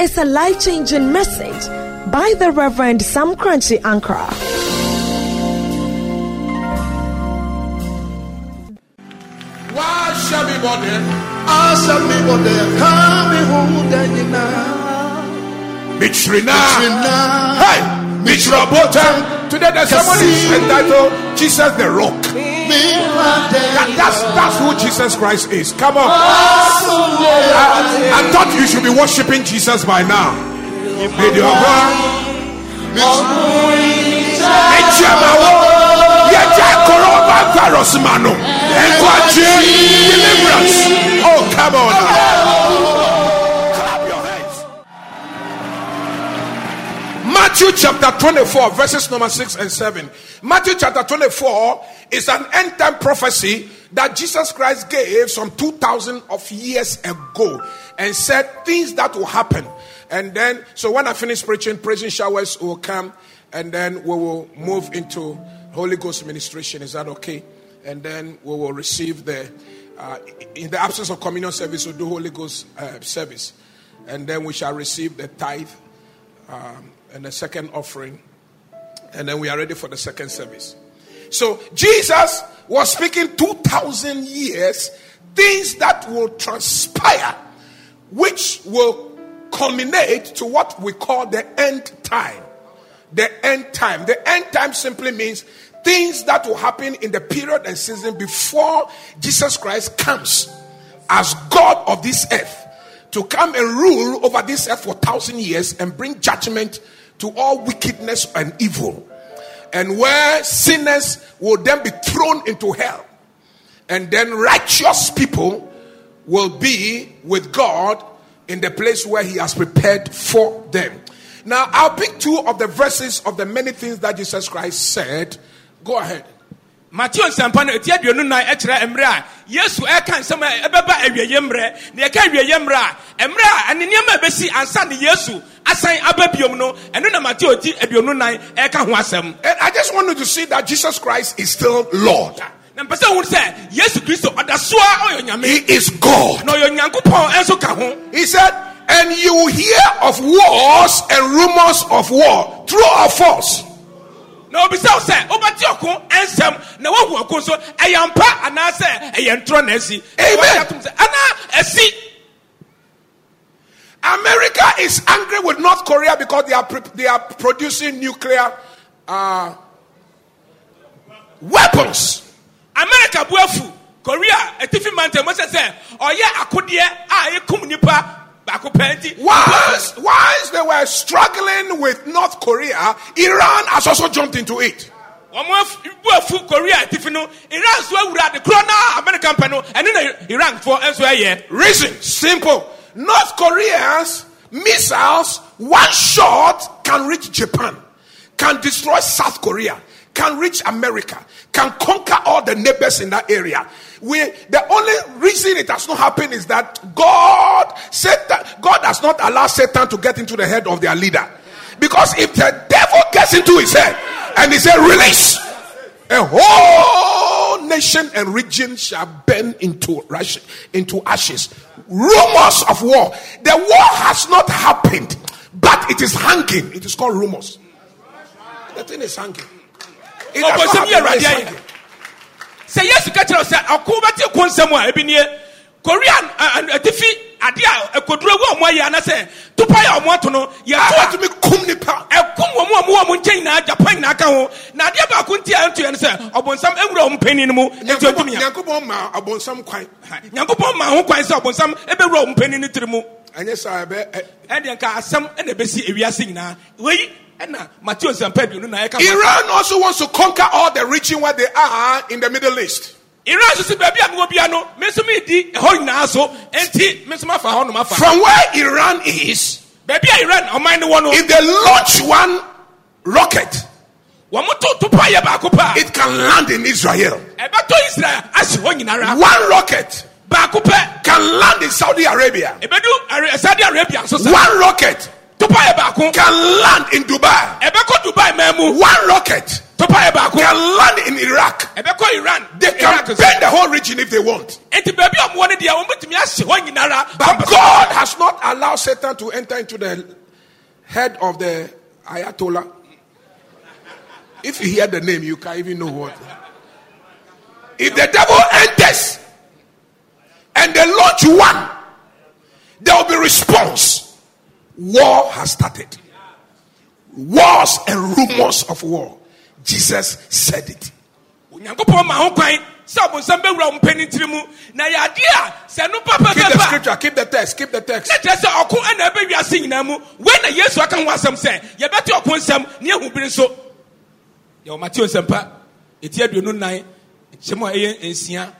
is a life changing message by the Reverend Sam Korankye Ankrah. wahyɛ me bɔne Asɛ mi bɔ dɛ kaa mi hu dɛ nyinaa. metwiri na Metwiri na. hey metwiri ɔbotan today the sermon is Kasi. entitled jesus the rock Mi wa dɛ That- that's that's who jesus christ is. Come on. I, I thought you should be worshiping jesus by now. Deliverance. Oh come on now. Matthew chapter 24, verses number 6 and 7. Matthew chapter 24 is an end time prophecy that Jesus Christ gave some 2,000 of years ago and said things that will happen. And then, so when I finish preaching, praising showers will come and then we will move into Holy Ghost ministration. Is that okay? And then we will receive the, uh, in the absence of communion service, we'll do Holy Ghost uh, service. And then we shall receive the tithe um, and the second offering, and then we are ready for the second service. So Jesus was speaking 2,000 years, things that will transpire, which will culminate to what we call the end time. The end time. The end time simply means things that will happen in the period and season before Jesus Christ comes as God of this earth to come and rule over this earth for thousand years and bring judgment to all wickedness and evil. And where sinners will then be thrown into hell. And then righteous people will be with God in the place where He has prepared for them. Now, I'll pick two of the verses of the many things that Jesus Christ said. Go ahead. Mateo nsɛmpa no ɛti aduonu nan ɛkyerɛ mmerɛ a yesu ɛka nsɛm a ɛbɛba awieɛ mmerɛ na yɛka awieɛ mmerɛ a mmerɛ a ɛne nneɛma a ɛbɛsi ansa ne yesu asan aba biom no ɛno na mateo ti aduonu nan ɛka ho asɛm I just want you to see that Jesus Christ is still Lord. na mpɛ sɛ wohu sɛ yesu kristo ɔda soa ɔyɛ onyame He is God. na ɔyɛ onyankopɔn ɛnso ka ho He said, and you will hear of wars and rumors of war. True or false? Na obisa wo sɛ wobɛte ɔko ɛnsɛm na woahu ɔko nso ɛyɛ mpa anaasɛ ɛyɛ ntorɔ na asi Amen. Ɔyɛ atom sɛ, anaa asi America is angry with North Korea because they are they are producing nuclear uh, weapons. america buafu korea atifi mantam sɛ sɛ ɔyɛ akodeɛ a ɛkum nipa baako pɛ nti Whilst, whilst they were struggling with North Korea, Iran has also jumped into it. wɔn buafu korea atifi no iran so awura de korɔ na america mpɛ no ɛne na iranfoɔ nso Reason simple. North Korea's missiles, one shot can reach Japan, can destroy South Korea, can reach America, can conquer all the neighbors in that area. We, the only reason it has not happened is that God, Satan, God has not allowed Satan to get into the head of their leader. Because if the devil gets into his head and he said, release, a whole nation and region shall burn into into ashes. Rumors of war. The war has not happened, but it is hanging. It is called rumors. The thing is hanging. Ɔbɔnsɛm yɛ awurade ayɛ sɛ yesu ka kyerɛ wo sɛ ɔko bɛte ko nsɛm a ebi nie korea atifi ade a ɛkoduro wu a ɔmo ayɛ anasɛ tupa yɛ ɔmo ato no yɛto to me, kum nipa. ɛkum wɔn a wɔwɔ wɔn nkyɛn nyinaa japan nyinaa ka ho. Na adeɛ baako nti a ɛnto yɛ no sɛ ɔbɔnsam ewura wɔn panyin no mu nti ɔntumi ya Nyankopɔn ma abonsam kwan. nyankopɔn ma ho kwan sɛ ɔbɔnsam ebɛwura wɔn panyin no tiri mu. Ɛnyɛ saa, ɛbɛ- ɛdeɛ nka asɛm ɛna ebesi ewiase nyinaa. Wei ɛna matthew nsɛmpa aduonu na ɛka ho. Iran also wants to conquer all the region where they are in the Middle East. iran nso si baabi a mewɔ bia no me nso medi ɛhɔ nyinaa so enti me nso mafa hɔ nom afa From where Iran is, baabi a iran ɔman no wɔ no if they launch one rocket, wɔn mo to topa yɛ baako pa it can land in Israel. ɛbɛtɔ israel asi hɔ nyinara One rocket can land in Saudi Arabia. ebedu Are- saudi arabia nso sa One rocket topa yɛ baako can land in Dubai. ɛbɛkɔ dubai mu One rocket topa yɛ baako can land in Iraq. ɛbɛkɔ iran They can burn the whole region if they want. nti baabi a ɔmowɔ no deɛ wɔmbɛtumi ahye hɔ nyinara But God has not allowed Satan to enter into the head of the Ayatollah. If you hear the name, you can't even know what. If the devil enters and they launch one, there will be response. War has started. Wars and rumors of war. Jesus said it. onyankopɔn ma ho kwan sɛ ɔbonsam bɛwura wo mpani tiri mu na yɛ adeɛ a sɛ no Keep the scripture, keep the text, keep the text. na kyerɛ sɛ ɔko ɛna ɛbɛwiase nyinaa mu wei na yesu aka ho asɛm sɛ yɛbɛte ɔko nsɛm ne ahu biri nso yɛwɔ mateo nsɛmpa ɛti aduonu nan kyɛm a ɛyɛ nsia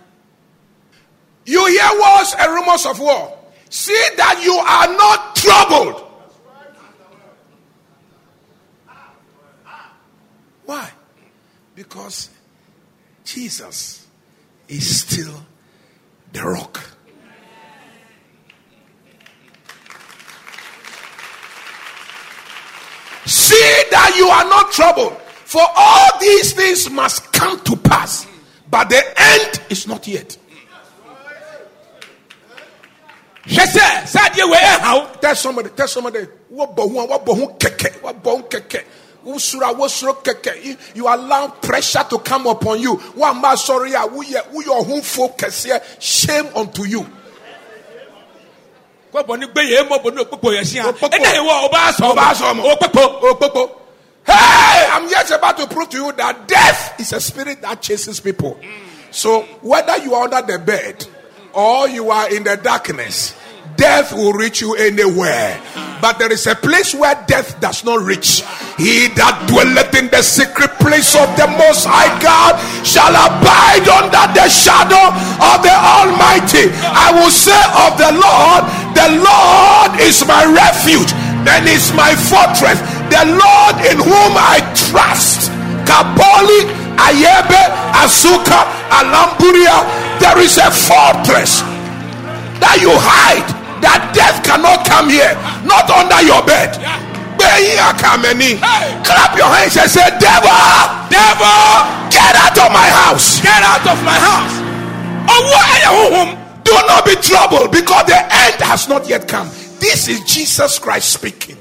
You hear wars and rumors of war. See that you are not troubled. Why? Because Jesus is still the rock. See that you are not troubled. For all these things must come to pass, but the end is not yet. Tell somebody, tell somebody, what bohu, what bohu keke, what bohu keke. Usura, wosuro keke. You, allow pressure to come upon you. Sorry, who your home shame unto you. kɔbɔ ne gbɛ yɛ mɔbɔ ne okpokpo yɛ sia Okpokpo. ɛna yɛ wɔ ɔbaa sɔ Ọba asọ ọmọ. okpokpo popo. Hey, I'm just about to prove to you that death is a spirit that chases people. So whether you are under the bed or you are in the darkness, death will reach you anywhere. But there is a place where death does not reach. He that dwelleth in the secret place of the Most High God shall abide under the shadow of the Almighty. I will say of the Lord, the Lord is my refuge and is my fortress, the Lord in whom I trust. Kaboli, Ayebe, Azuka, Alamburia. There is a fortress that you hide, that death cannot come here, not under your bed. Clap your hands and say, Devil, devil, get out of my house. get out of my house. Ɔwɔ ɛyɛ honhom Do not be troubled because the end has not yet come. This is Jesus Christ speaking.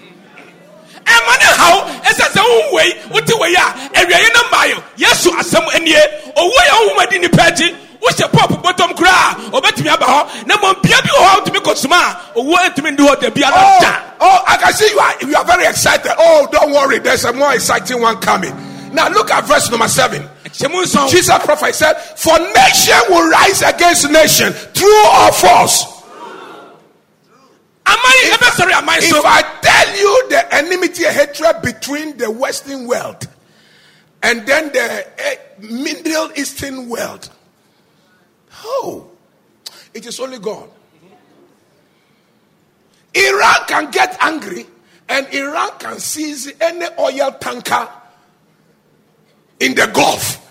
ɛma ne haw ɛsɛ sɛ wohu wei wote wei a awiei no mmaayɛ yesu asɛm anie ɔwu yɛ honhom adi nipa akyi wohyɛ pɔp bɔtɔm koraa ɔbɛtumi aba hɔ na mmom bia bi wɔ hɔ a wotumi kɔsoma a ɔwu antumi ndi hɔ da biara Oh, da oh, I can see you are you are very excited. Oh, don't worry, there's a more exciting one coming. Now look at verse number seven. ɛkyɛ mu nson Jesus prophesied, For nation will rise against nation, true or false. aman ɛbɛsɔre aman so If I tell you the enmity and hatred between the Western world and then the eh, Middle Eastern world, oh, it is only God. Iran can get angry and Iran can seize any oil tanker in the Gulf.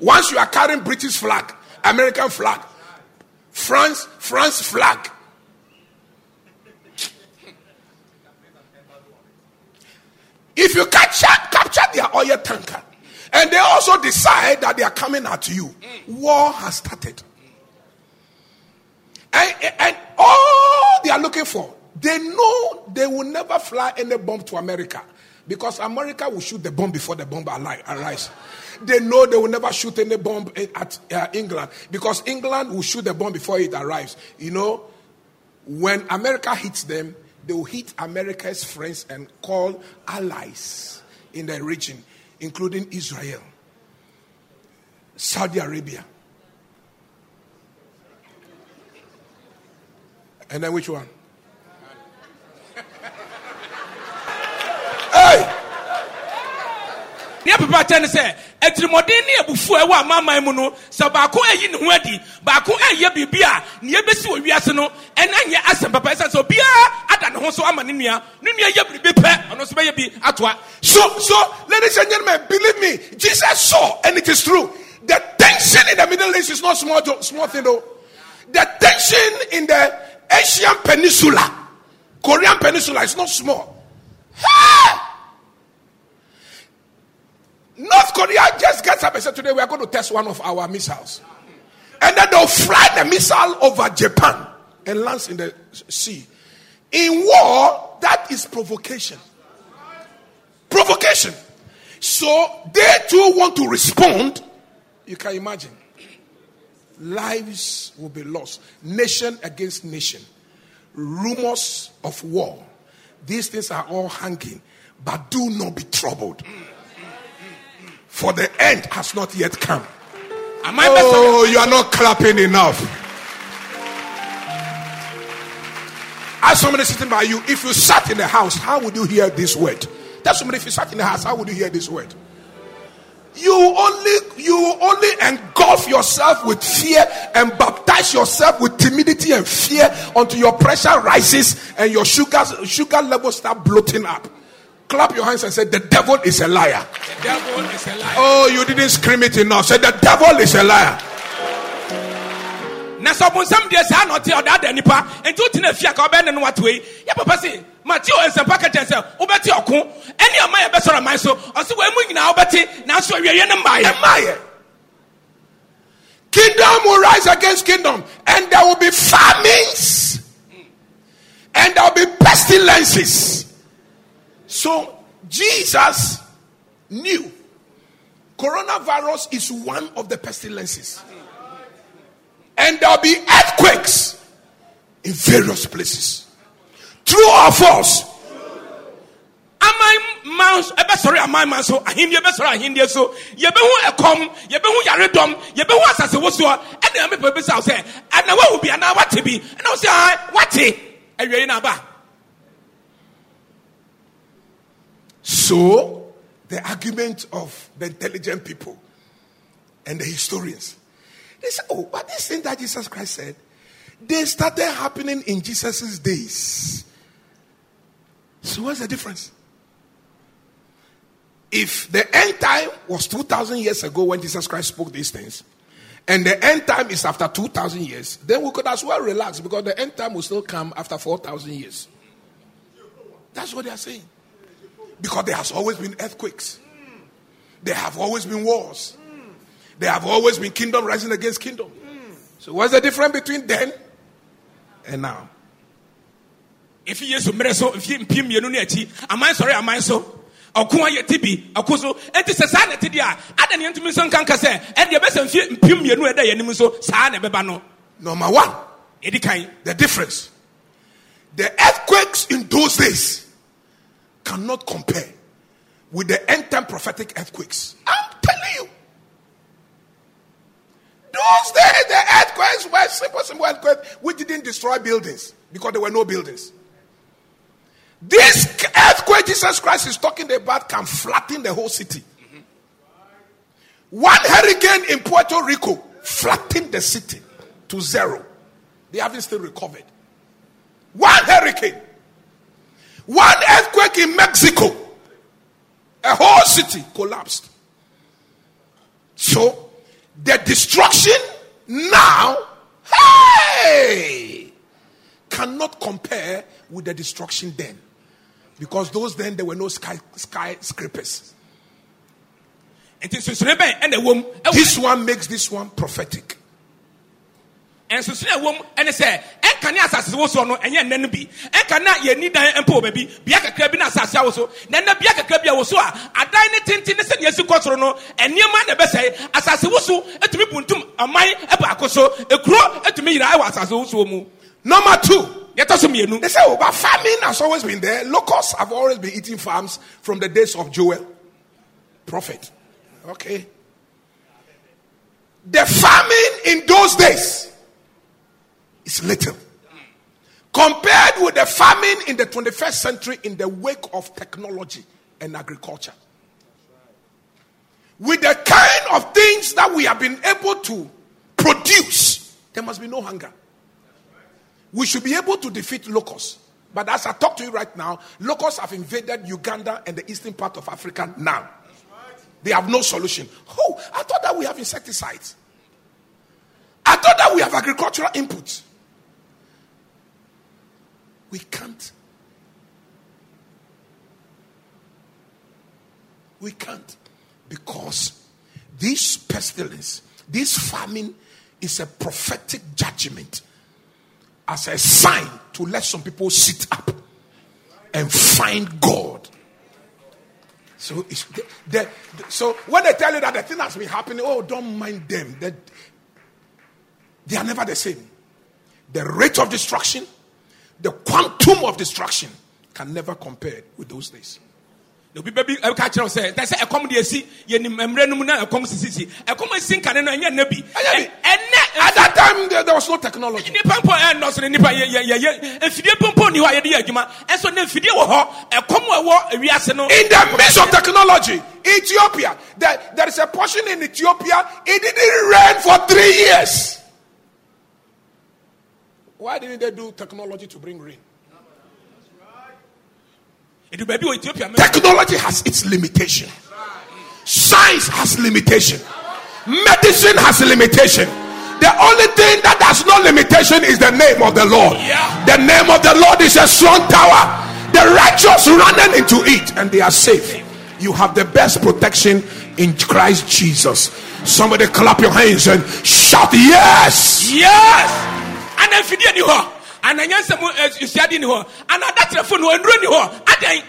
Once you are carrying British flag, American flag, France, France flag, If you capture, capture their oil tanker and they also decide that they are coming at you, war has started. And, and all they are looking for, they know they will never fly any bomb to America because America will shoot the bomb before the bomb arrives. They know they will never shoot any bomb at uh, England because England will shoot the bomb before it arrives. You know, when America hits them, they will hit America's friends and call allies in the region, including Israel, Saudi Arabia. And then which one? Hey! nea pepa kyɛ ne sɛ atirimɔden ne abufuo ɛwɔ amanaman mu no sɛ baako ayi ne ho adi baako ayɛ biribi a nea ɛbɛsi wɔ wiase no ɛna nyɛ asɛm papa ɛsɛ sɛ obiara ada ne ho so ama ne nua ne nua yɛ biribi pɛ ɔno nso bɛyɛ bi atoa So, so, ladies and gentlemen, believe me, Jesus saw, and it is true. The tension in the Middle East is not small, small thing though. The tension in the Asian Peninsula, Korean Peninsula, is not small. North Korea just gets up and said, Today we are going to test one of our missiles. And then they'll fly the missile over Japan and lands in the sea. In war, that is provocation. Provocation. So they too want to respond. You can imagine. Lives will be lost. Nation against nation. Rumors of war. These things are all hanging. But do not be troubled. For the end has not yet come. Am I Oh, you are not clapping enough. As somebody sitting by you, if you sat in the house, how would you hear this word? Tell somebody if you sat in the house, how would you hear this word? You only you only engulf yourself with fear and baptize yourself with timidity and fear until your pressure rises and your sugar sugar levels start bloating up. Clap your hands and say, The devil is a liar. The devil is a liar. Oh, you didn't scream it enough. Say, The devil is a liar. na sɛ ɔbonsam deɛ saa na ɔte ɔda ada nipa nti wotena fie a ka wobɛne no wato yi yɛ papa se mateo nsɛmpa ka kyɛn sɛ wobɛte ɔko ɛne ɔma yɛbɛsɔre aman so ɔse wɔ mu nyinaa wobɛte nanso awiewie no mmaeɛ Emmanuel. Kingdom will rise against kingdom, and there will be famines, and there will be pestilences. So Jesus knew coronavirus is one of the pestilences, and there will be earthquakes in various places. True or false? aman man? So- ɛbɛsɔre aman man? So ahenni ɛbɛsɔre ahenni so. Yɛbɛhu ɛkɔm yɛbɛhu yaredɔm yɛbɛhu asase wosoɔ ɛna ɛmɛ pɛ bisa wo sɛ ɛna wawu bi anaa wate bi ɛna wo sɛ "Ah, wate awiei na aba So, the argument of the intelligent people and the historians, they say, oh, but this thing that Jesus Christ said, they started happening in Jesus' days. So, what's the difference? If the end time was 2,000 years ago when Jesus Christ spoke these things, and the end time is after 2,000 years, then we could as well relax because the end time will still come after 4,000 years. That's what they are saying. Because there has always been earthquakes. There have always been wars. There have always been kingdom rising against kingdom. So what's the difference between then and now? Efi yesu mmerɛ so mfi mpie mmienu ne akyi aman sɔre aman so ɔko ayɛ ti bi ɔko so enti sɛ saa na ɛte deɛ a ada ne yɛntumi nso nkanka sɛ ɛdeɛ bɛsɛ mfi mpie mmienu ɛda yɛnim so saa na ɛbɛba no Number one, ɛdi kan the difference. The earthquakes in those days cannot compare with the end time prophetic earthquakes. I'm telling you. Those days, the earthquakes were simple, simple earthquakes which didn't destroy buildings because there were no buildings. This earthquake Jesus Christ is talking about can flatten the whole city. One hurricane in Puerto Rico flattened the city to zero. They haven't still recovered. One hurricane. One earthquake in Mexico. A whole city collapsed. So, the destruction now, hey, cannot compare with the destruction then. Because those then there were no sky skyscrapers. nti nsusune bɛn ɛna ɛwɔ mu ɛwɔ This one makes this one prophetic. nsusune a ɛwɔ mu ɛne sɛ ɛnka ne asase wosoɔ no ɛnyɛ nnɛ no bi. Ɛnka na yɛni dan mpo wɔ baabi. Bea kakra bi na asase awo so. Na nnɛ bea kakra bi a wɔ so a adan ne tenten ne sɛdeɛ esi kɔ soro no nneɛma na ɛbɛsɛe. Asase woso etumi buntum ɔman ɛbaako so. Ekuro etumi yira ɛwɔ asase wosoɔ mu. Number two, so They say, oh, but famine has always been there. Locusts have always been eating farms from the days of Joel. Prophet. Okay. The famine in those days is little. Compared with the famine in the 21st century in the wake of technology and agriculture. With the kind of things that we have been able to produce, there must be no hunger we should be able to defeat locusts. But as I talk to you right now, locusts have invaded Uganda and the eastern part of Africa now. They have no solution. Oh, I thought that we have insecticides. I thought that we have agricultural inputs. We can't. We can't. Because this pestilence, this famine is a prophetic judgment as a sign to let some people sit up and find God. So, so when they tell you that the thing has been happening, oh, don't mind them. They, they are never the same. The rate of destruction, the quantum of destruction can never compare with those days. Obi bɛbi ɛka eh, kyerɛw sɛ ɛsɛ sɛ ɛkɔm de esi yɛnim mmerɛ no mu na ɛkɔm sisi ɛkɔm esi nkane no ɛnyɛ nna bi bi. ɛnɛ At that time, there, there was no technology. nipa mpo ɛnɔso ne nipa yɛ yɛ yɛ efidie mpo ni hɔ a yɛde yɛ adwuma ɛnso ne efidie wɔ hɔ ɛkɔm ɛwɔ wiase no In the midst of technology, Ethiopia, there, there is a portion in Ethiopia, it didn't rain for three years. Why didn't they do technology to bring rain? edu baabi wɔ ethiopia mɛ Technology has its limitation. Science has limitation. Medicine has limitation. The only thing that has no limitation is the name of the Lord. The name of the Lord is a strong tower. The righteous running into it and they are safe. You have the best protection in Christ Jesus. Somebody clap your hands and shout yes. yes ana efidie Eh, ni hɔ ana nyansɛm esuade ni hɔ ana adatrefo ni hɔ nduro ni hɔ adan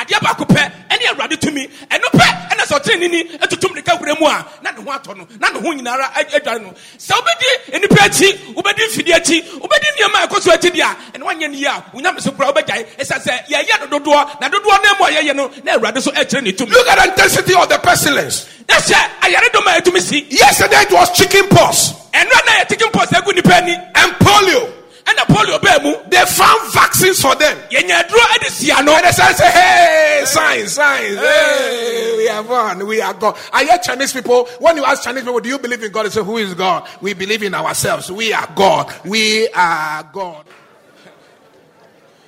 adeɛ baako pɛ ɛne awurade tumi. Ɛno pɛ ɛna sɛ ɔtene nini ɛtutum ne kahura mu a na ne ho atɔ no na ne ho nyinara adware no. Sɛ wobɛdi nnipa akyi wobɛdi mfidie akyi wobɛdi nneɛma a ɛkɔ so akyi deɛ a ɛne wanyɛ no yie a wonyame so kora wobɛgyae. Ɛsiane sɛ yɛyɛ no dodoɔ na dodoɔ no mu a yɛyɛ no na awurade so ɛkyerɛ ne tumi. Look at the intensity of the pestilence. na hyɛ ayaredɔm a ɛtumi si. Yesterday it was chicken pox. Ɛno a na yɛteke mpɔ sɛ agu nnipa ani. And polio. Ɛna polio baa They found vaccines for them. yɛnya aduro de sia no And they say, say, hey, science, science. Hey, we are one. We are God. I hear Chinese people, when you ask Chinese people, do you believe in God? They say, who is God? We believe in ourselves. We are God. We are God.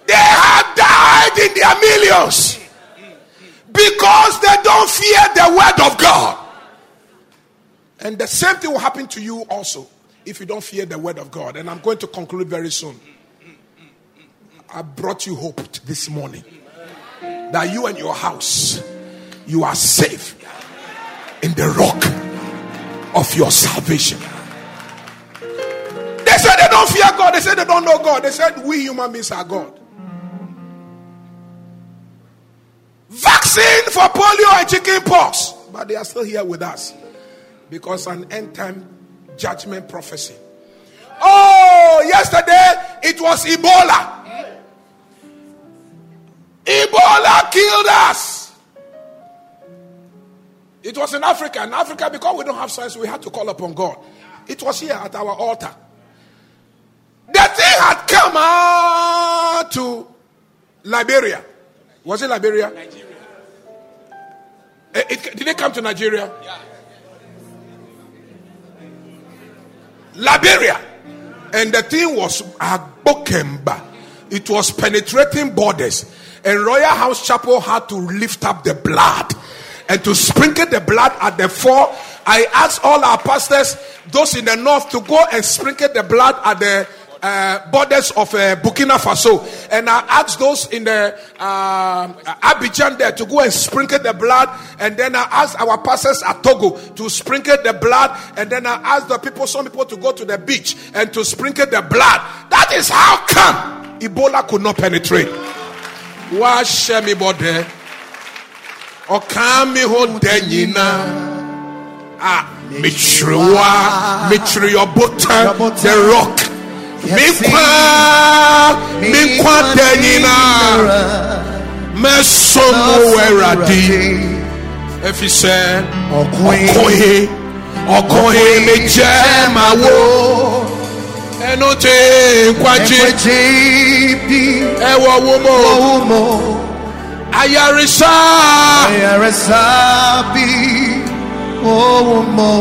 They have died in their millions because they don't fear the word of God. And the same thing will happen to you also if you don't fear the word of God. And I'm going to conclude very soon. I brought you hope this morning that you and your house, you are safe in the rock of your salvation. They said they don't fear God. They said they don't know God. They said we human beings are God. Vaccine for polio and chicken pox. But they are still here with us because an end time judgment prophecy. Oh, yesterday it was Ebola. Ebola killed us. It was in Africa. In Africa, because we don't have science, we had to call upon God. It was here at our altar. The thing had come out to Liberia. Was it Liberia? Eh, it- did it come to Nigeria? Liberia. And the thing was Agbokemba. It was penetrating borders. And Royal House Chapel had to lift up the blood and to sprinkle the blood at the four. I asked all our pastors, those in the north, to go and sprinkle the blood at the uh, borders of uh, Burkina Faso. And I asked those in the um Abidjan there to go and sprinkle the blood. And then I asked our pastors at Togo to sprinkle the blood. And then I asked the people, some people to go to the beach and to sprinkle the blood. That is how come Ebola could not penetrate. Wash me body. Ọ̀kan mi ho dẹ̀ nyinaa. Ah, metwere wa, your bottom, the rock. Me kwa, me kwa dẹ̀ nyinaa. Mẹ́sọ̀ mu ẹ̀rọ̀dì. Efi sẹ́, ọkùnrin, ọkùnrin mi jẹ́ màá wò. Ẹnu tí nkwájí, ẹ̀wọ̀ wo mo, ayarisa. Ẹni onya, ẹ̀wọ̀ wo mo,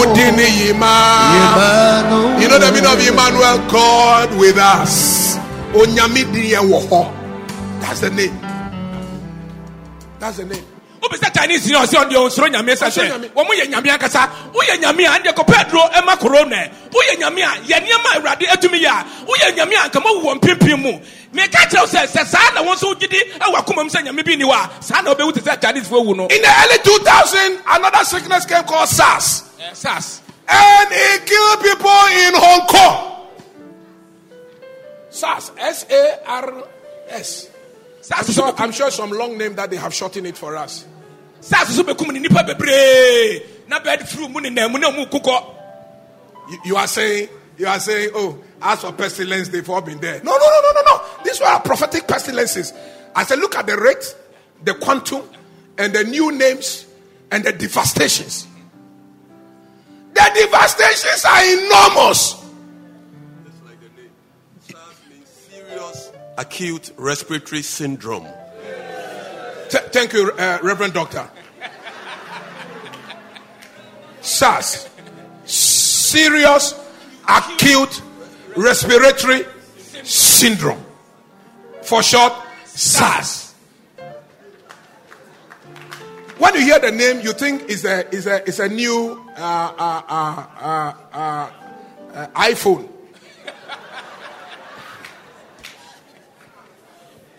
odi ni yìí máa. You know the meaning of Emmanuel, God with us. Onyame di yẹn wọ họ. That's the name. That's the name. wobɛsɛ chinese ni ɔsɛ ɔdeɛ ɔnsoro nyame sɛ Ɔnsoro sɛ nyame. wɔmo yɛ nyame ankasa woyɛ nyame a ɛndeɛ kɔpɛ aduro ɛma korona woyɛ nyame a yɛ nneɛma a awurade atumi yɛ a woyɛ nyame a nka mawu wɔ mpempem mu meka sɛ sɛ saa na wo nso wogyedi ɛwɔ akoma mu sɛ nyame bi ni hɔ a saa na wobɛwu te sɛ chinesefoɔ wu no In the early 2000, another sickness came called SARS. Eh, sars And it killed people in Hong Kong. SARS. S A R S. I'm sars sure, I'm sure some long name that they have shortened it for us. sars so bɛkum ne nnipa bebree na bɛd furu mu nenam mu na mu kokɔ You, you are saying, you are saying, oh, as for pestilence, they've all been there. No, no, no, no, no, no. These were prophetic pestilences. I said, look at the rate, the quantum, and the new names and the devastations. The devastations are enormous. Just like the name. SARS means serious acute respiratory syndrome. Th- thank you, uh, Reverend Doctor. SARS, serious acute respiratory syndrome. For short, SARS. When you hear the name, you think it's a, it's a, it's a new uh, uh, uh, uh, uh, uh, iPhone.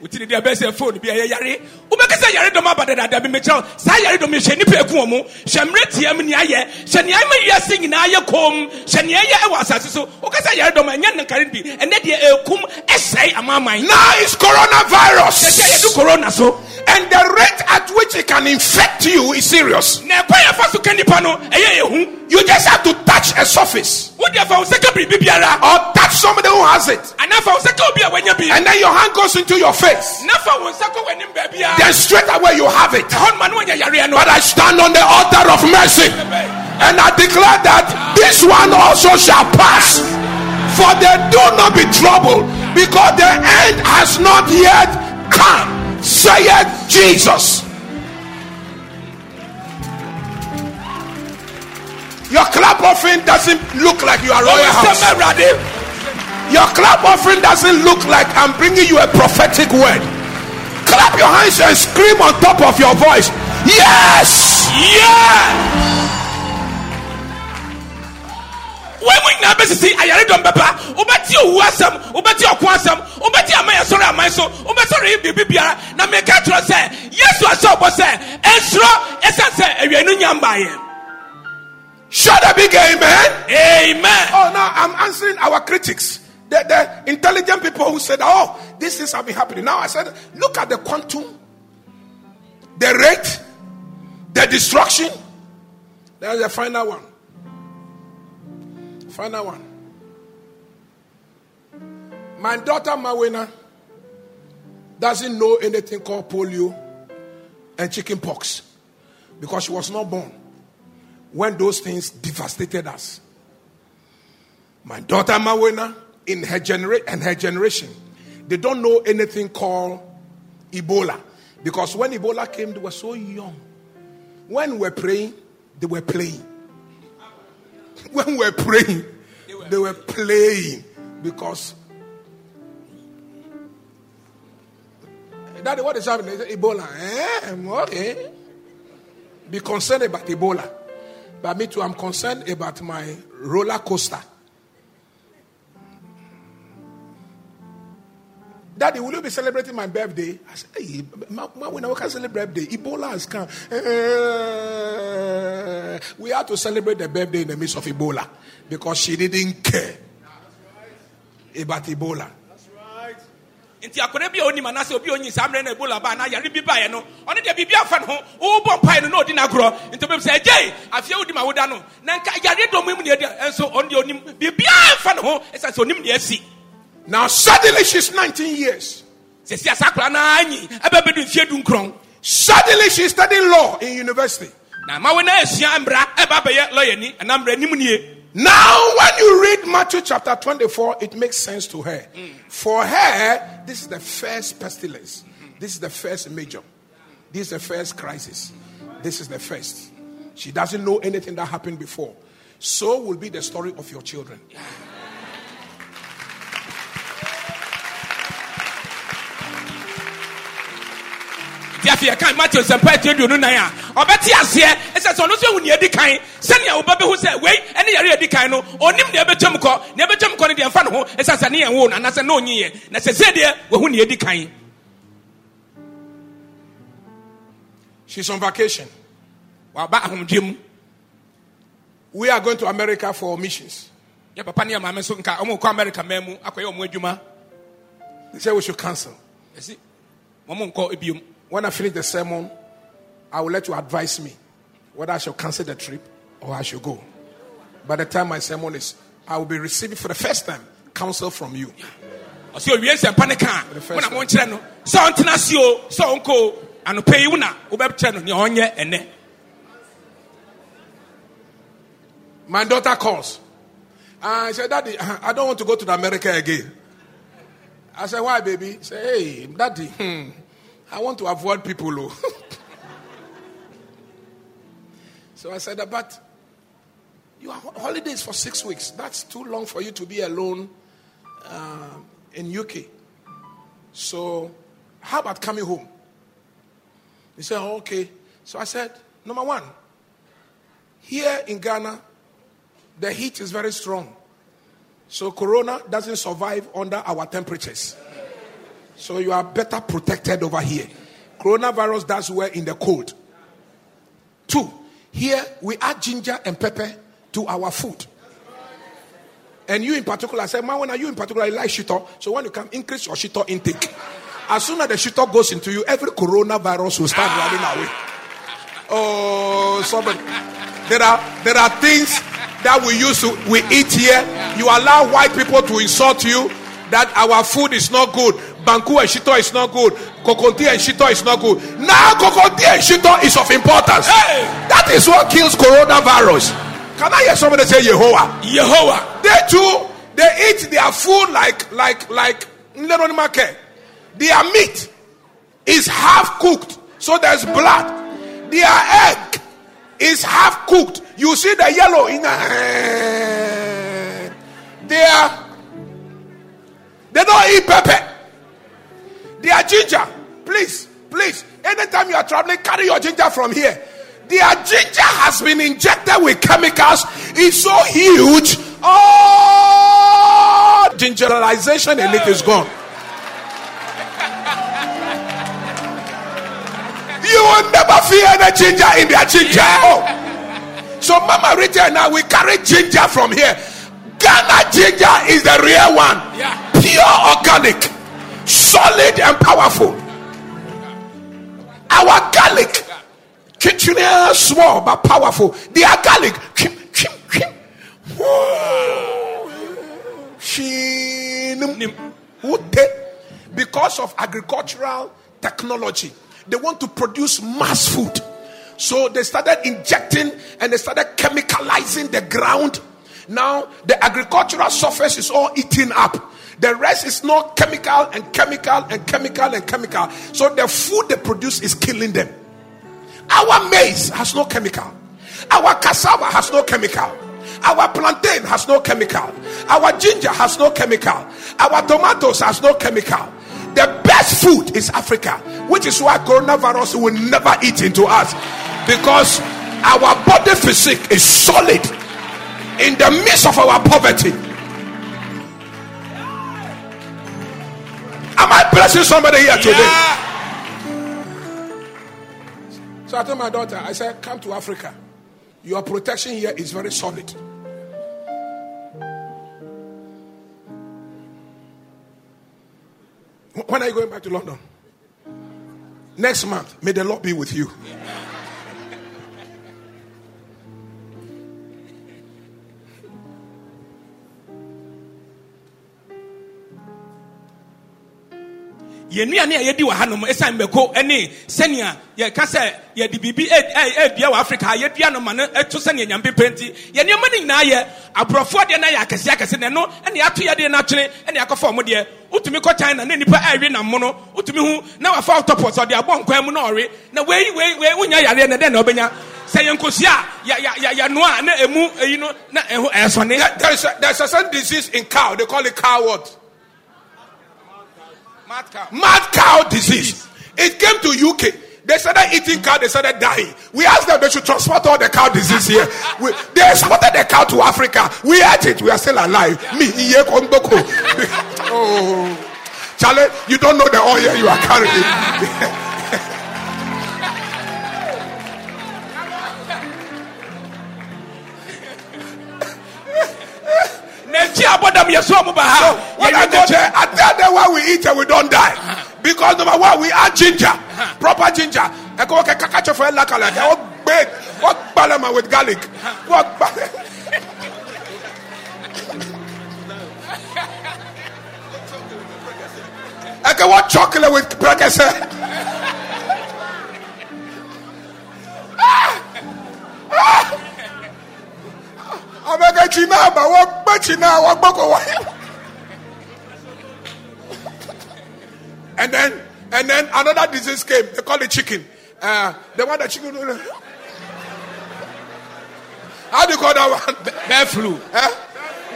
Wotiri deɛ bɛsɛ phone bi a ɛyɛ yare. Wobɛka sɛ yare dɔm aba dadaada bi mekyerɛ saa yare dɔm hyɛ nnipa aku wɔ hyɛ mmerɛ tia mu nea ayɛ hyɛ nea ma wiase nyinaa yɛ kom. Hyɛ nea ɛyɛ ɛwɔ asase so woka sɛ yare dɔm ɛnyɛ nankare bi ɛnɛ deɛ ɛkum ɛsɛe amaaman Now it's coronavirus. sɛ yɛdu corona so And the rate at which it can infect you is serious. na ɛkwan yɛfa so ka nnipa no ɛyɛ yɛhu You just have to touch a surface wode fa wo sɛ ka biribi biara or touch somebody who has it. anaa fa wo sɛ ka obi a wanya bi And then your hand goes into your face. na fa wo nsa kɔ w'anim baabiara Then straight away you have it. ɛhɔ noma ne wanya yareɛ no But I stand on the altar of mercy and I declare that this one also shall pass. For they do not be troubled because the end has not yet come. Saith Jesus. Your clap offering doesn't look like you are royal house. Your clap offering doesn't look like I'm bringing you a prophetic word. Clap your hands and scream on top of your voice. Yes! Yeah! wɔn mu nyinaa bɛsisi ayaredɔm bɛba wobɛti owu asɛm wobɛti ɔko asɛm wobɛti ama yɛ sɔrɔ aman so wobɛsɔrɔ yi biribi biara na meka kyerɛ sɛ yesu ahyɛ ɔbɔ sɛ ɛnsoro ɛsiane sɛ awianu nya mbaeɛ Shout a big amen. amen Oh, now I'm answering our critics. The, the intelligent people who said, Oh, these things have been happening. Now I said, Look at the quantum, the rate, the destruction. There's the final one. Final one. My daughter Mawena doesn't know anything called polio and chicken pox because she was not born when those things devastated us. My daughter Mawena, in her genera- and her generation, they don't know anything called Ebola. Because when Ebola came, they were so young. When we were praying, they were playing. When we were praying, they were playing. Because Daddy, what is happening? Ebola. Eh, okay. Be concerned about Ebola. But me too, I'm concerned about my roller coaster. Daddy, will you be celebrating my birthday? I said, hey, ma, ma, when I can celebrate birthday, Ebola has come. Eh, we had to celebrate the birthday in the midst of Ebola because she didn't care about Ebola. Nti akwadaa bi a onim anaasɛ obi a saa mmerɛ na ebola ba anaa yare bi baeɛ no ɔno deɛ biribi afa ne ho wowobɔ mpae no na ɔdi n'agorɔ nti obɛbi sɛ agyei afei wodi ma woda no na nka yare dɔm mu ɛnso ɔno deɛ onim biribiaa mfa ne ho ɛsiane sɛ onim deɛ asi Now, suddenly she's 19 years. sɛsi asa akwadaa no ara nyi ɛbɛbɛdu mfeɛ du nkorɔn Suddenly she's studying law in university. na ma wo na asua mmara ɛba bɛyɛ lɔyani anaa mmara nim nie Now, when you read Matthew chapter 24, it makes sense to her. For her, this is the first pestilence. This is the first major. This is the first crisis. This is the first. She doesn't know anything that happened before. So will be the story of your children. Nti afei yɛka matthew nsɛmpa ati aduonu nan a ɔbɛte aseɛ ɛsɛ sɛ ɔno nso ahu nea ɛdi kan sɛnea wobɛbɛhu sɛ wei ɛne yɛre adi kan no ɔnim nea ɛbɛtwam kɔ nea ɛbɛtwam kɔ no deɛ mfa ne ho ɛsɛ sɛ ne yɛn wo no anaasɛ na ɔnyiɛ na sɛ sɛ deɛ wahu nea ɛdi kan She's on vacation. waba ahomdwe mu We are going to America for missions. yɛ papa ne yɛ maame nso nka ɔmo kɔ america man mu akɔyɛ ɔmo adwuma They said we should cancel. ɛsi ɔmo nkɔ ebiom When I finish the sermon, I will let you advise me whether I shall cancel the trip or I should go. By the time my sermon is, I will be receiving for the first time counsel from you. ɔsɛ owie nsɛmpa ne ka the a first mo na monkyerɛ no sɛ ɔntena ase o sɛ ɔnkɔ o anɔpɛ yi wo na wobɛkyerɛ no nea ɔnyɛ ɛnɛ My daughter calls. I said, Daddy, I don't want to go to America again. I said, Why, baby? He said, Hey, Daddy, hmm, I want to avoid people. oh." so I said, But you are on holidays for six weeks. That's too long for you to be alone um, in UK. So, how about coming home? He said, oh, Okay. So I said, Number one, here in Ghana, the heat is very strong. So corona doesn't survive under our temperatures. So you are better protected over here. Coronavirus does well in the cold. Two, here we add ginger and pepper to our food. And you in particular, I said, man, when are you in particular, like shito. So when you come, increase your shito intake. As soon as the shito goes into you, every coronavirus will start running away. Oh, somebody. There are there are things that we use to we eat here. You allow white people to insult you that our food is not good. Banku and shito is not good. Kokonti and shito is not good. Now kokonti and shito is of importance. Hey! That is what kills coronavirus. Can I hear somebody say Yehovah? yehowa They too, they eat their food like like like. Their meat is half cooked, so there's blood. Their egg is half cooked. You see the yellow in the They are they don't eat pepper. They are ginger. Please, please. Anytime you are traveling, carry your ginger from here. Their ginger has been injected with chemicals. It's so huge. Oh, gingerization and it is gone. You will never feel any ginger in their ginger. Oh. So, Mama Rita and I, we carry ginger from here. Ghana ginger is the real one. Yeah. Pure organic, solid and powerful. Our garlic, kitchener small but powerful. Their garlic, kim, kim, kim. Um, ute. Because of agricultural technology, they want to produce mass food. So they started injecting and they started chemicalizing the ground. Now the agricultural surface is all eaten up. The rest is not chemical and chemical and chemical and chemical. So the food they produce is killing them. Our maize has no chemical. Our cassava has no chemical. Our plantain has no chemical. Our ginger has no chemical. Our tomatoes has no chemical. The best food is Africa, which is why coronavirus will never eat into us because our body physique is solid in the midst of our poverty. Am I blessing somebody here today? Yeah. So I told my daughter, I said, come to Africa. Your protection here is very solid. When are you going back to London? Next month. May the Lord be with you. yɛn nnuane a yɛdi wɔ hanom ɛsan mmɛko ɛne sɛnea yɛka sɛ yɛde biribi ɛ- wɔ afrika ha yɛdua no ma no ɛto sɛnea nyampe pɛ nti yɛn no nyinaa yɛ aborɔfoɔ deɛ no yɛ akɛseɛ akɛse na ɛno ɛne ato yɛdeɛ no atwene ɛne akɔfa ɔmo deɛ wotumi kɔ china na nipa ɛwe nam mo no wotumi hu na wafa autopus ɔde abɔ nkwan mu na ɔwe na wei wonya yareɛ na dɛn na ɔbɛnya sɛ yɛn nkosua a yɛ yɛ yɛ yɛnoa na emu eyi no na ɛho ɛsɔne There's a, there's a certain disease in cow. They call it cow what? Mad cow Mad cow disease. It came to UK. They started eating cow, they started dying. We asked them they should transport all the cow disease here. We, they exported the cow to Africa. We ate it. We are still alive. Me, oh. Charlie, you don't know the oil you are carrying. I I tell them why we eat and we don't die. Because number one, we add ginger, proper ginger. I go okay, kakacho for like like what big, what balama with garlic, what. ba- Okay, what chocolate with pregnancy? Ah! Ah! I'm a china, but what but china, what boko. And then, and then another disease came. They call it chicken. Uh, the one that chicken. How do you call that one? bear flu Eh?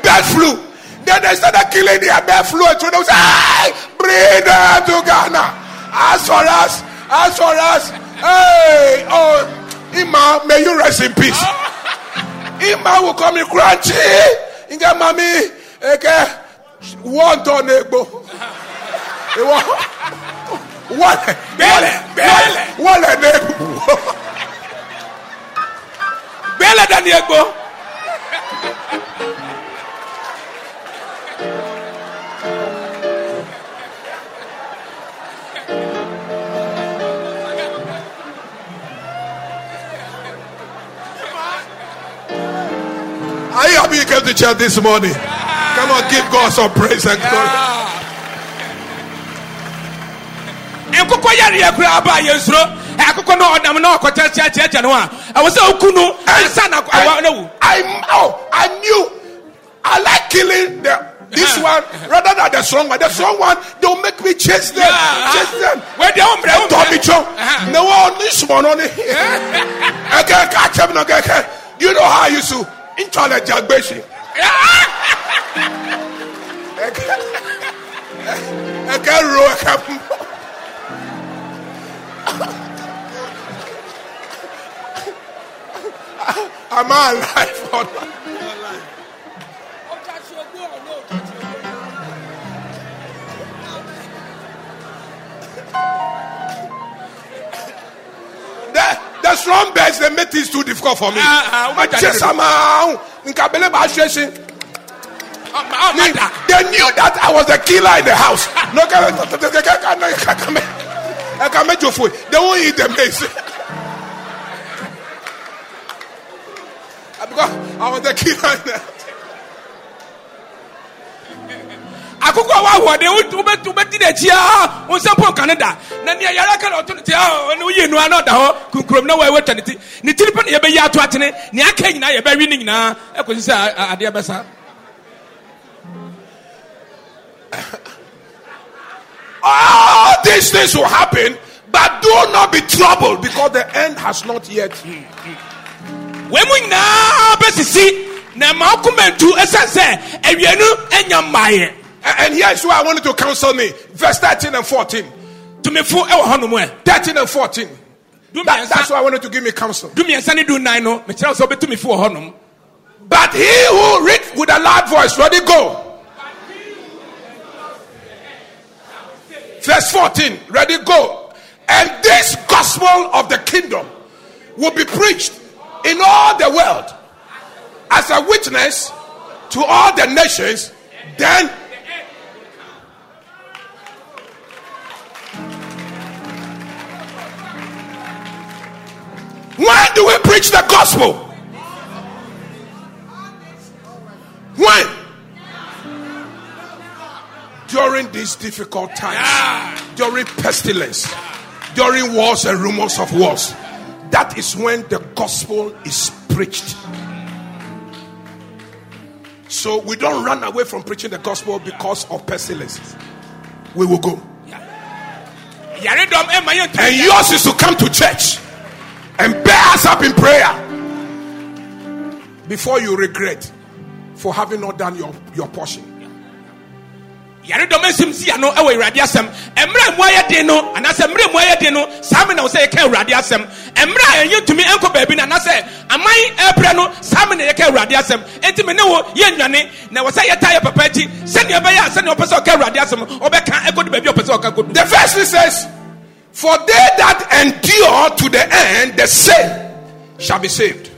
Bird flu. Then they started killing their bird flu. And so they say, hey, bring them to Ghana. As for us, as for us, hey, oh, Ima, may you rest in peace. Ima will come in crunchy. Inga mami, eke, one ton egbo. One, Bele, bele. one, one egbo. bɛɛlɛ dani egbo you came to church this morning? Come on, give God some praise and glory. nkokɔ yareɛ kura aba yɛ akokɔ no ɔnam na ɔkɔ kyerɛkyerɛkyerɛ no a ɛwɔ sɛ oku no ansa na awa na wu I, oh, I knew I like killing the this one rather than the strong one. The strong one, they'll make me chase them, chase them. wɛdeɛ wo mbrɛ wo Tommy Joe, Uh-huh. no one this one on it. Can't catch him. okay, okay. You know how I used to in challenge Jagbeshi. I can't roll. I can't. Am I alive or not? The, strong birds they make things too difficult for me. Ah, ah, I just somehow nkabele ba ahwehwe. ɔmada They knew that I was the killer in the house. No, I can make you food. They won't eat the maize. Because I was the killer in the house. akokɔ a wahoɔden wobɛdi n'akyi a wo nsɛ mpo nka ne da na nea yare ka na ɔto no te a ne woyie nua na ɔda hɔ kunkurom na wɔawatwa ne ti ne tiri pɛ na yɛbɛyi ato atene nea aka nyinaa yɛbɛwe ne nyinaa ɛkɔsi sɛ a- a- adeɛ bɛsa All these things will happen, but do not be troubled because the end has not yet. wei mu nyinaa bɛsisi na ma wokoma ntu ɛsiane sɛ awie no anya mmaeɛ And here is why I wanted to counsel me. Verse 13 and 14. tumifo ɛwɔ eh, hɔ nom ɛ eh? 13 and 14. That- that's why I wanted to give me counsel. dumiɛnsa ne du nnan no mekyerɛ wo sɛ wobɛtumifo wɔ hɔ nom But he who read with a loud voice, ready, go. Verse 14, ready, go. And this gospel of the kingdom will be preached in all the world as a witness to all the nations. Then when do we preach the gospel? When? During these difficult times, during pestilence, during wars and rumors of wars. That is when the gospel is preached. So we don't run away from preaching the gospel because of pestilence. We will go. yɛ And yours is to come to church and bear us up in prayer. Before you regret for having not done your, your portion. yaredɔm asim si ano ɛwɔ awurade asɛm mmerɛ mu ayɛ den no anaasɛ mmerɛ mu ayɛ den no saa me na wo sɛ yɛka awurade asɛm mmerɛ a ɛnyɛ tumi ɛnkɔ baabi no anaasɛ aman ɛbrɛ no saa me na yɛka awurade asɛm enti me ne wo yɛnnwane na wɔ sɛ yɛta yɛ papa akyi sɛnea ɛbɛyɛ a sɛnea ɔpɛ sɛ ɔka awurade asɛm ɔbɛka ɛkɔdu baabi a ɔpɛ sɛ ɔka kɔdu The verse it says, For they that endure to the end, the same shall be saved.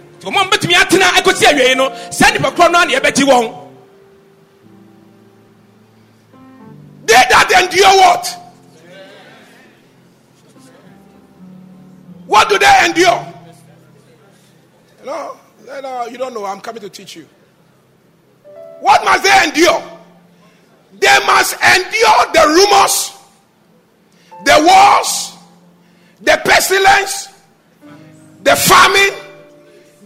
They that endure what? What do they endure? No, no, you don't know. I'm coming to teach you. What must they endure? They must endure the rumors, the wars, the pestilence, the famine,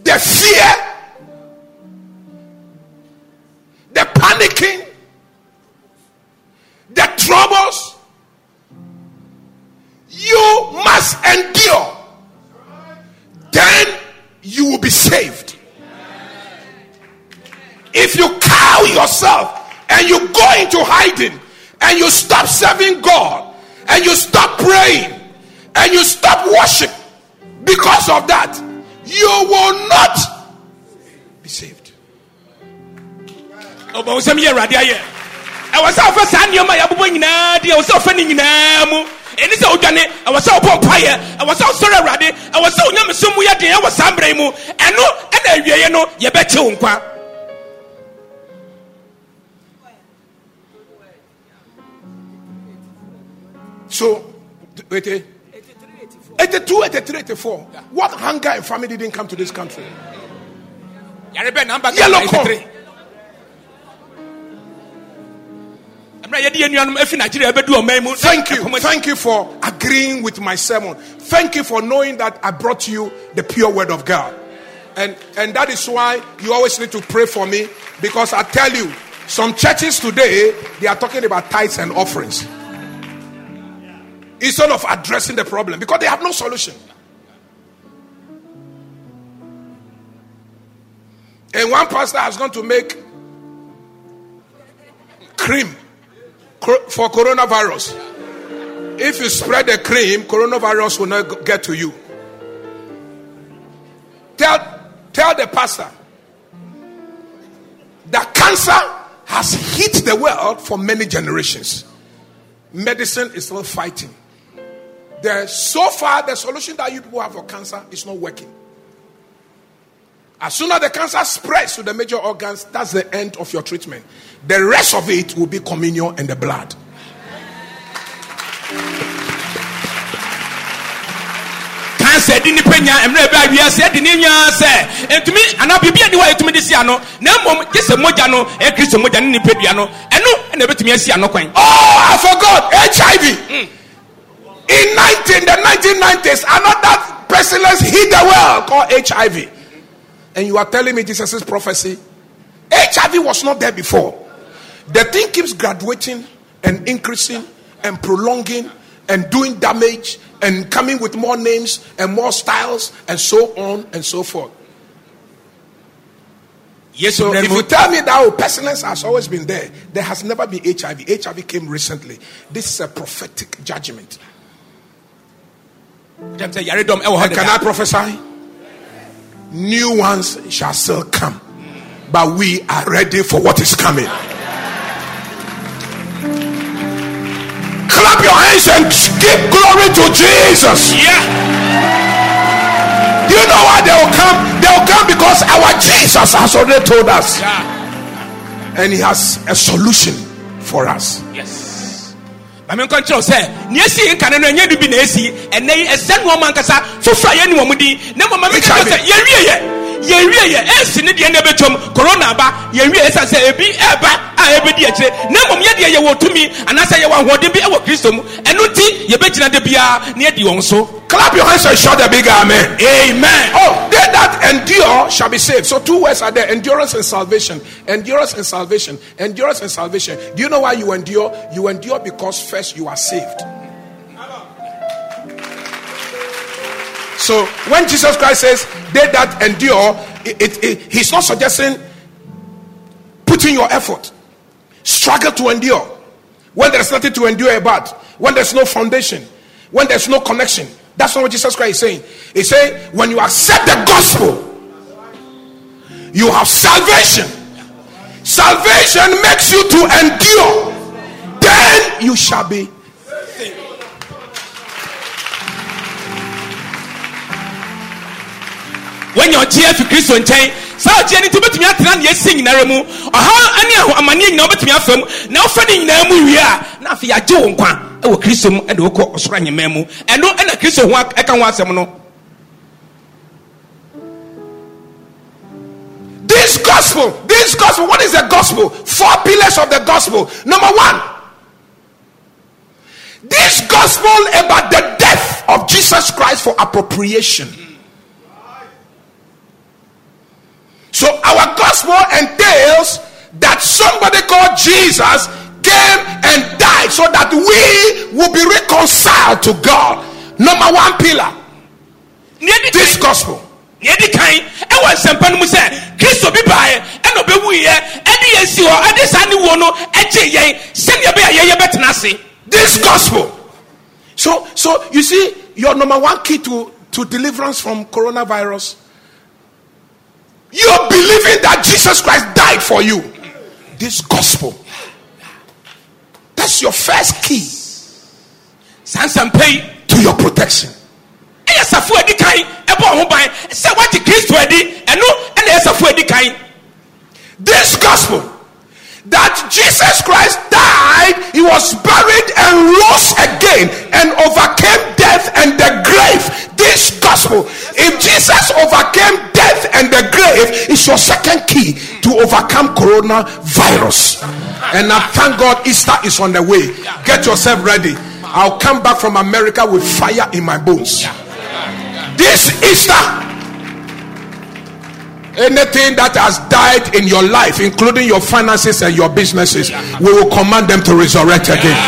the fear, the panicking, the troubles. You must endure. Then you will be saved. If you cow yourself and you go into hiding and you stop serving God and you stop praying. And you stop worship. Because of that, you will not be saved. ɔbɔ wo sɛm yɛ awurade ayɛ ɛwɔ sɛ wofa saa nneɔma a yɛabobɔ nyinaa deɛ ɛwɔ sɛ wofa ne nyinaa mu. Ɛni sɛ wodwane ɛwɔ sɛ wobɔ mpayɛ ɛwɔ sɛ wosɔre awurade ɛwɔ sɛ wonyamesom mu yɛ den ɛwɔ saa mmerɛ yi mu. Ɛno ɛna awieɛ no So, wait, eh? 82, 83, 84. What hunger and famine didn't come to this country? yare bɛ namba Yellow corn. mmerɛ yɛde yɛ nuanom afi nigeria bɛdu ɔman mu Thank you. Thank you for agreeing with my sermon. Thank you for knowing that I brought you the pure word of God. And and that is why you always need to pray for me because I tell you, some churches today they are talking about tithes and offerings instead of addressing the problem because they have no solution. And one pastor has gone to make cream for coronavirus. If you spread the cream, coronavirus will not get to you. Tell, tell the pastor that cancer has hit the world for many generations. Medicine is still fighting. The, so far, the solution that you people have for cancer is not working. As soon as the cancer spreads to the major organs, that's the end of your treatment. The rest of it will be communion and the blood. cancer di nipa nya mmerɛ bɛ awiase ɛde ne nyaa sɛ ntumi anaa biribi hɔ a de si ano na mmom gye sɛ mogya no ɛyɛ kristo mogya ne nipa dua no ɛno ɛna ɛbɛtumi asi ano kwan Oh, I forgot HIV. Mm. In 19, the 1990s, another pestilence hit the world called HIV. And you are telling me Jesus' prophecy? HIV was not there before. The thing keeps graduating and increasing and prolonging and doing damage and coming with more names and more styles and so on and so forth. Yes, So if you tell me that oh, pestilence has always been there, there has never been HIV. HIV came recently. This is a prophetic judgment. gyam sɛ yaredɔm ɛwɔ hɔ And can I prophesy? New ones shall still come, but we are ready for what is coming. Clap your hands and give glory to Jesus. Yeah. Do you know why they will come? They will come because our Jesus has already told us, Yeah. and He has a solution for us. yes maame nkɔ nkyerɛw sɛ nea esi nka no ɛnyɛ de bi na esi. Ɛnɛ yi ɛsɛ nneɛma nkasa. Foforɔ a yɛne wɔn di. Na mmom maame HIV. sɛ yɛwie yɛ yɛwie yɛ ɛsi ne deɛ na ɛbɛtwam corona aba yɛwie ɛsan sɛ ebi ɛba a ɛbɛdi akyire na mmom yɛdeɛ yɛwɔ tumi anaasɛ yɛwɔ ahoɔden bi ɛwɔ kristo mu ɛno nti yɛbɛgyina da biara na yɛdi wɔn so Clap your hands and shout a big amen. amen Oh, they that endure shall be saved. So two words are there: endurance and salvation. Endurance and salvation. Endurance and salvation. Do you know why you endure? You endure because first you are saved. So when Jesus Christ says they that endure, it, it- it- he's not suggesting putting your effort, struggle to endure. when there's nothing to endure about, when there's no foundation, when there's no connection. That's not what Jesus Christ is saying. He said, when you accept the gospel, you have salvation. Salvation makes you to endure. Then you shall be. Wɔnyɛ ɔgye afi kristo nkyɛn saa ɔgye no nti wobɛtumi atena ne yɛsi nyinara mu ɔhaw ne aho- amanneɛ nyinaa wobɛtumi afa mu na wofa ne nyinaa mu wie a na afei yɛagye wo nkwa ɛwɔ kristo mu ɛde wokɔ ɔsoro anyɛmaa mu ɛno ɛna kristo ho ɛka ho asɛm no This gospel, this gospel, what is the gospel? Four pillars of the gospel. Number one, this gospel about the death of Jesus Christ for appropriation. So our gospel entails that somebody called Jesus came and died so that we will be reconciled to God. Number one pillar, this gospel. kan ɛwɔ nsɛmpa no mu sɛ kristo bi baeɛ ɛna ɔbɛwuiɛ ɛde yɛn si hɔ ɛde saa ne wuo no ɛgye yɛn sɛnea ɛbɛyɛ a yɛyɛ bɛtena ase this gospel so so you see your number one key to to deliverance from coronavirus you're believing that jesus christ died for you. This gospel. That's your first key. Yi to your protection. This gospel. That jesus christ died he was buried and rose again and overcame death and the grave this gospel. If jesus overcame death and the grave it's your second key to overcome coronavirus. And i thank god easter is on the way. Get yourself ready. I'll come back from america with fire in my bones. This easter anything that has died in your life including your finances and your businesses we will command them to resurrect again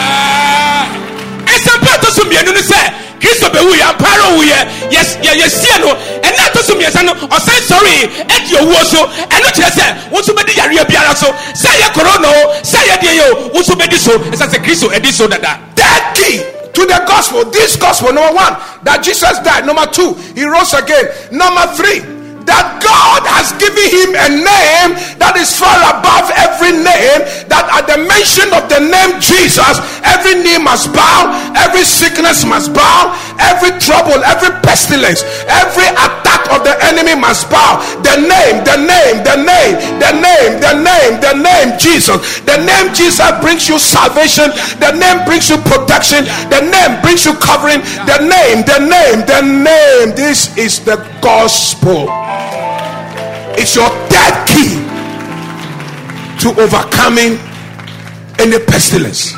kristo bɛwu yɛ ampara wuyɛ yɛsie no ɛna ɛtɔ so mmiɛnsa no ɔsan sɔre adi owuo so. Ɛno kyerɛ sɛ wo nso bɛdi yareɛ biara so. Sɛ ɛyɛ korona o sɛ ɛyɛ deɛ yɛ o wo nso bɛdi so. Ɛsɛ sɛ kristo adi so dada. Third key to the gospel this gospel number one that jesus died. Number two he rose again. Number three that God has given him a name that is far above every name. That at the mention of the name Jesus, every knee must bow, every sickness must bow, every trouble, every pestilence, every attack of the enemy must bow. The name, the name, the name, the name, the name, the name Jesus. The name Jesus brings you salvation. The name brings you protection. The name brings you covering. The name, the name, the name. This is the gospel. It's your third key to overcoming any pestilence.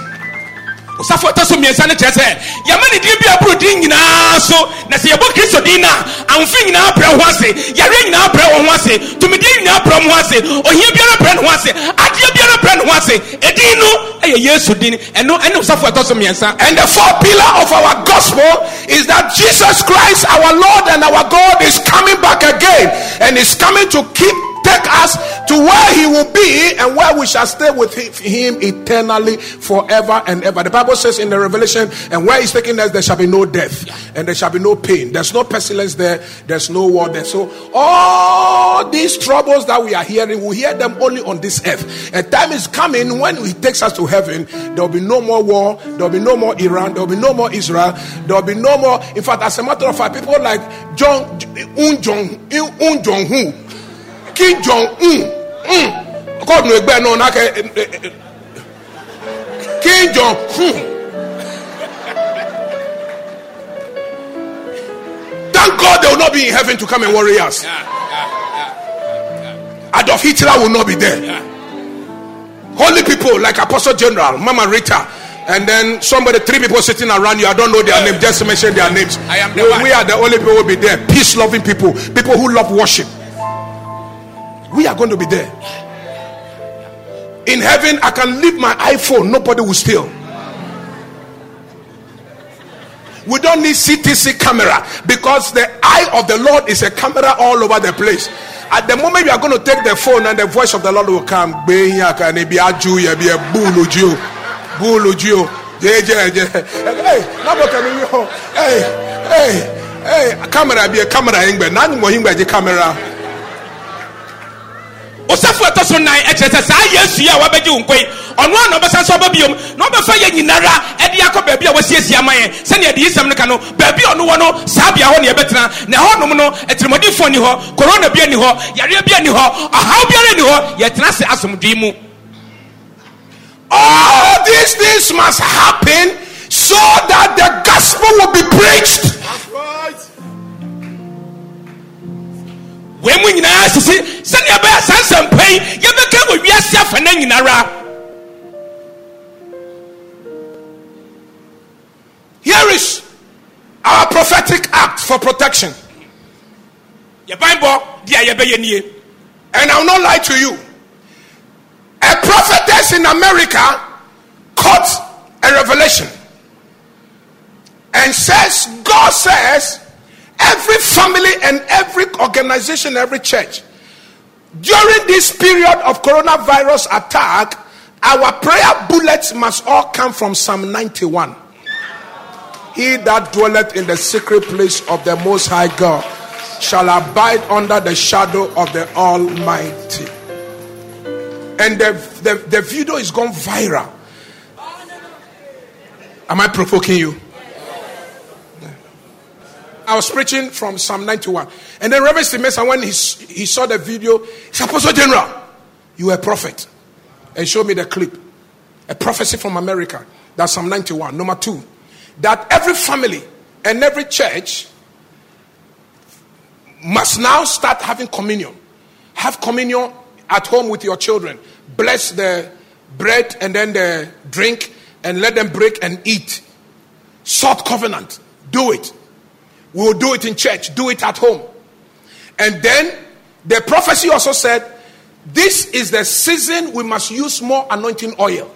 osafo ɛtɔ so mmiɛnsa no kyerɛ sɛ yɛma ne din bi aboro din nyinaa so na sɛ yɛbɔ kristo din no a amfe nyinaa brɛ ho ase yareɛ nyinaa brɛ wɔ ho ase tumidie nyinaa brɛ mo ho ase ohia biara brɛ ne ho ase adeɛ biara brɛ ne ho ase ɛdin no ɛyɛ yesu din ɛno ɛne osafo ɛtɔ so mmiɛnsa And the four pillar of our gospel is that Jesus Christ, our Lord and our God, is coming back again and is coming to keep take us to where he will be and where we shall stay with him eternally forever and ever. The Bible says in the Revelation, and where he's taking us, there shall be no death and there shall be no pain. There's no pestilence there, there's no war there. So, all these troubles that we are hearing, we hear them only on this earth. A time is coming when he takes us to heaven, there will be no more war, there will be no more Iran, there will be no more Israel, there will be no more. In fact, as a matter of fact, people like John Un Jong Un Hu, Kim Jong Un, God no egbe no na ke- eh, eh, eh, Kim Jong Un. Thank God they will not be in heaven to come and worry us. Adolf Hitler will not be there. Holy people like Apostle General, Mama Rita, and then somebody, three people sitting around you. I don't know their name, just mention their names. I am we, we are the only people who will be there. Peace loving people, people who love worship. We are going to be there. In heaven, I can leave my iPhone, nobody will steal. We don't need CTC camera because the eye of the Lord is a camera all over the place. At the moment you are going to take the phone and the voice of the Lord will come. Hey, Hey, hey, camera be a camera camera. So nan saa yesu yi a wabɛgye ɔno a na ɔbɛsa so biom na ɔbɛfa yɛ nyinara ɛde akɔ a wasiesie ama sɛnea ɛde no ka no a ɔno wɔ no saa bea hɔ yɛbɛtena. Na no ni hɔ korona hɔ hɔ ɔhaw biara ni hɔ yɛtena se mu. All these things must happen so that the gospel will be preached. Wei mu nyinaa sisi sɛnea ɛbɛyɛ saa nsɛmpa yi yɛbɛka wɔ wiase afa na nyinara Here is our prophetic act for protection. yɛban bɔ deɛ yɛbɛyɛ nie And I will not lie to you. A prophetess in America caught a revelation and says, God says, every family and every organization, every church, during this period of coronavirus attack, our prayer bullets must all come from Psalm 91. He that dwelleth in the secret place of the Most High God shall abide under the shadow of the Almighty. And the, the, the video is gone viral. Am I provoking you? I was preaching from Psalm 91. And then Reverend Stimesa, when he, he saw the video, he said, Apostle General, you are a prophet. And showed me the clip. A prophecy from America. That's Psalm 91. Number two, that every family and every church must now start having communion. Have communion at home with your children. Bless the bread and then the drink and let them break and eat. Salt covenant. Do it. We will do it in church. Do it at home. And then the prophecy also said, this is the season we must use more anointing oil.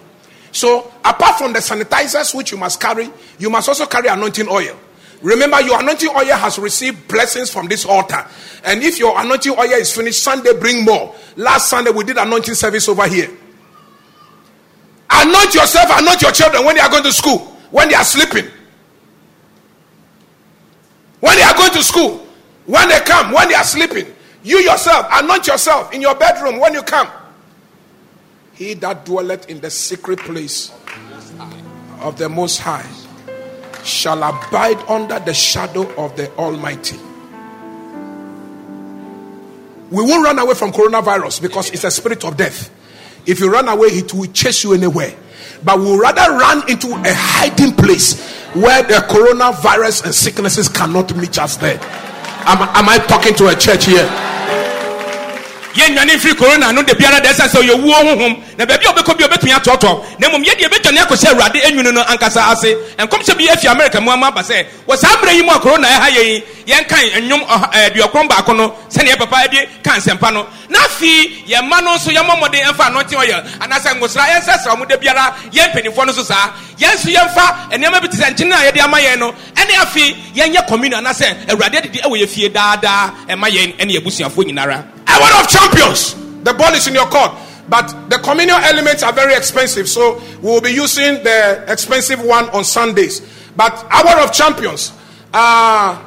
So, apart from the sanitizers which you must carry, you must also carry anointing oil. Remember, your anointing oil has received blessings from this altar. And if your anointing oil is finished, Sunday, bring more. Last Sunday, we did anointing service over here. Anoint yourself, anoint your children when they are going to school, when they are sleeping, when they are going to school, when they come, when they are sleeping. You yourself, anoint yourself in your bedroom when you come. He that dwelleth in the secret place of the Most High shall abide under the shadow of the Almighty. We won't run away from coronavirus because it's a spirit of death. If you run away, it will chase you anywhere. But we'll rather run into a hiding place where the coronavirus and sicknesses cannot reach us there. Am, am I talking to a church here? Yɛnnwane mfiri corona no da biara da ɛsɛ sɛ ɔyɛ wuo honhom na baabi a wobɛkɔ bi a wobɛtumi atɔɔtɔ na mmom yɛdeɛ bɛdwane akɔ sɛ awurade anwunu no ankasa ase. Nkɔmhyɛ bi afi amerika mu ama aba sɛ wɔ saa mmerɛ yi mu a corona ɛha yɛ yi yɛnkan nnwom ɔha- eh, baako no sɛneɛ papa de ka nsɛmpa no. Na afei yɛmma no nso yɛmmɔ mmɔden ɛmfa anɔnte ɔyɛ. Anaasɛ nkosra yɛnsɛsra mo da biara yɛn mpanimfoɔ no so saa. Yɛn nso yɛmfa nneɛma bi te sɛ nkyene a yɛde ama yɛn no. Ɛne afei yɛnyɛ communion. Anaasɛ awurade adedi ɛwɔ yɛ fie daadaa ɛma yɛn ɛne yɛbusuafoɔ nyinara Word of champions. The ball is in your court. But the communion elements are very expensive. So we will be using the expensive one on Sundays. But hour of champions. Uh,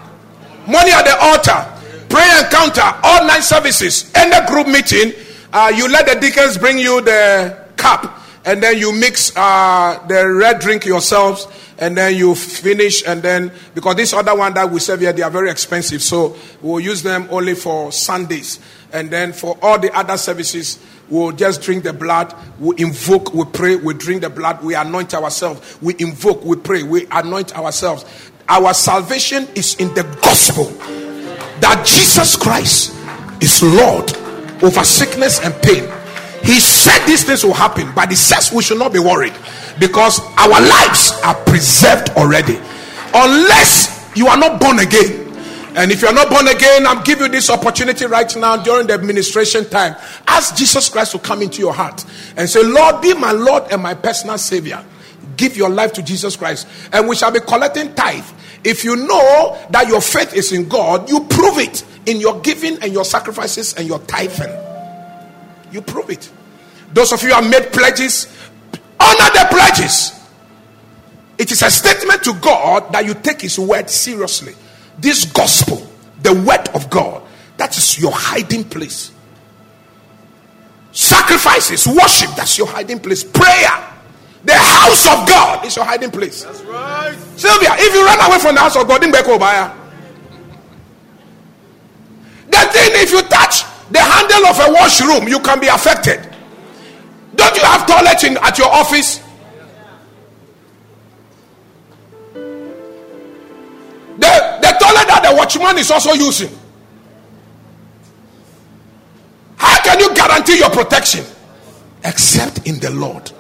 money at the altar. Prayer encounter. All nine services. End the group meeting. Uh, you let the deacons bring you the cup. And then you mix uh, the red drink yourselves. And then you finish. And then, because this other one that we serve here, they are very expensive. So we'll use them only for Sundays. And then for all the other services, we'll just drink the blood, we invoke, we pray, we drink the blood, we anoint ourselves, we invoke, we pray, we anoint ourselves. Our salvation is in the gospel that Jesus Christ is Lord over sickness and pain. He said these things will happen, but he says we should not be worried because our lives are preserved already. Unless you are not born again. And if you're not born again, I'm giving you this opportunity right now during the administration time. Ask Jesus Christ to come into your heart and say, Lord, be my Lord and my personal Savior. Give your life to Jesus Christ, and we shall be collecting tithe. If you know that your faith is in God, you prove it in your giving and your sacrifices and your tithing. You prove it. Those of you who have made pledges, Honor the pledges. It is a statement to God that you take His word seriously. This gospel, the word of God, that is your hiding place. Sacrifices, worship, that's your hiding place. Prayer, the house of God is your hiding place. That's right. Sylvia, if you run away from the house of God, then back over The thing, if you touch the handle of a washroom, you can be affected. Don't you have toilet in, at your office? The that the watchman is also using. How can you guarantee your protection? Except in the Lord.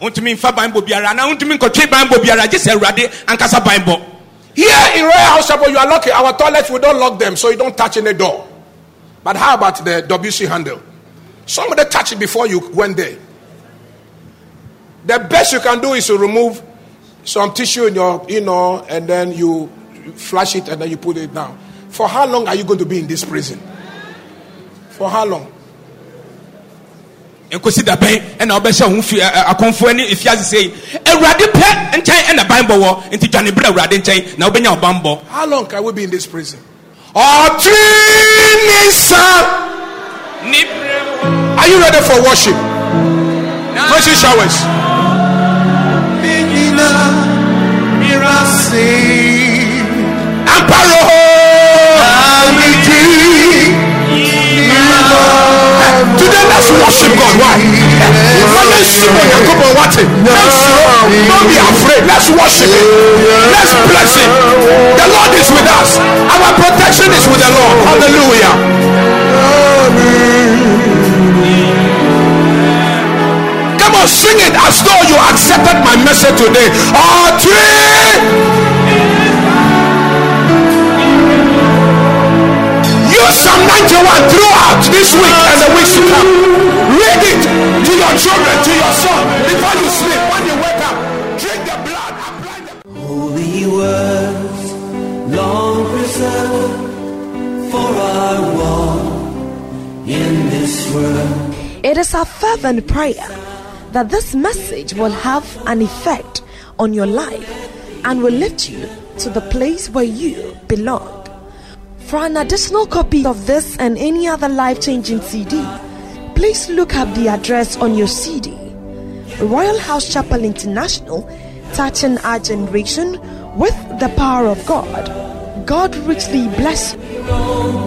wontumi nfa banbɔ biara anaa wontumi nkɔtwe banbɔ biara gye sɛ awurade Here in Royal House Chapel, you are lucky. Our toilets, we don't lock them, so you don't touch any door. But how about the WC handle? Somebody touch it before you went there. The best you can do is to remove some tissue in your, you know, and then you flush it and then you put it down. For how long are you going to be in this prison? For how long? nkosi da bɛn ɛna ɔbɛhyɛ ho fi ɛ- ɛ- akɔmfoɔ ne efiase sei awurade pɛ nkyɛn ɛna banbɔ wɔ nti dwane berɛ awurade nkyɛn na wobɛnya ɔbanbɔ How long can we be in this prison? Otrinisa. ne berɛ Are you ready for worship? Pressing showers. Amparo. Today let's worship God. Why? When you see when you come on what it, let's don't be afraid. Let's worship Him. Let's bless Him. The Lord is with us. Our protection is with the Lord. Hallelujah. Come on, sing it as though you accepted my message today. Oh, three. Use Psalm 91 throughout this week and the weeks to come. Read it to your children, to your son, before you sleep. When you wake up, drink the blood, apply the Holy words, long preserved for our walk in this world. It is our fervent prayer that this message will have an effect on your life and will lift you to the place where you belong. For an additional copy of this and any other life changing CD, please look up the address on your CD. Royal House Chapel International, touching our generation with the power of God. God richly bless you.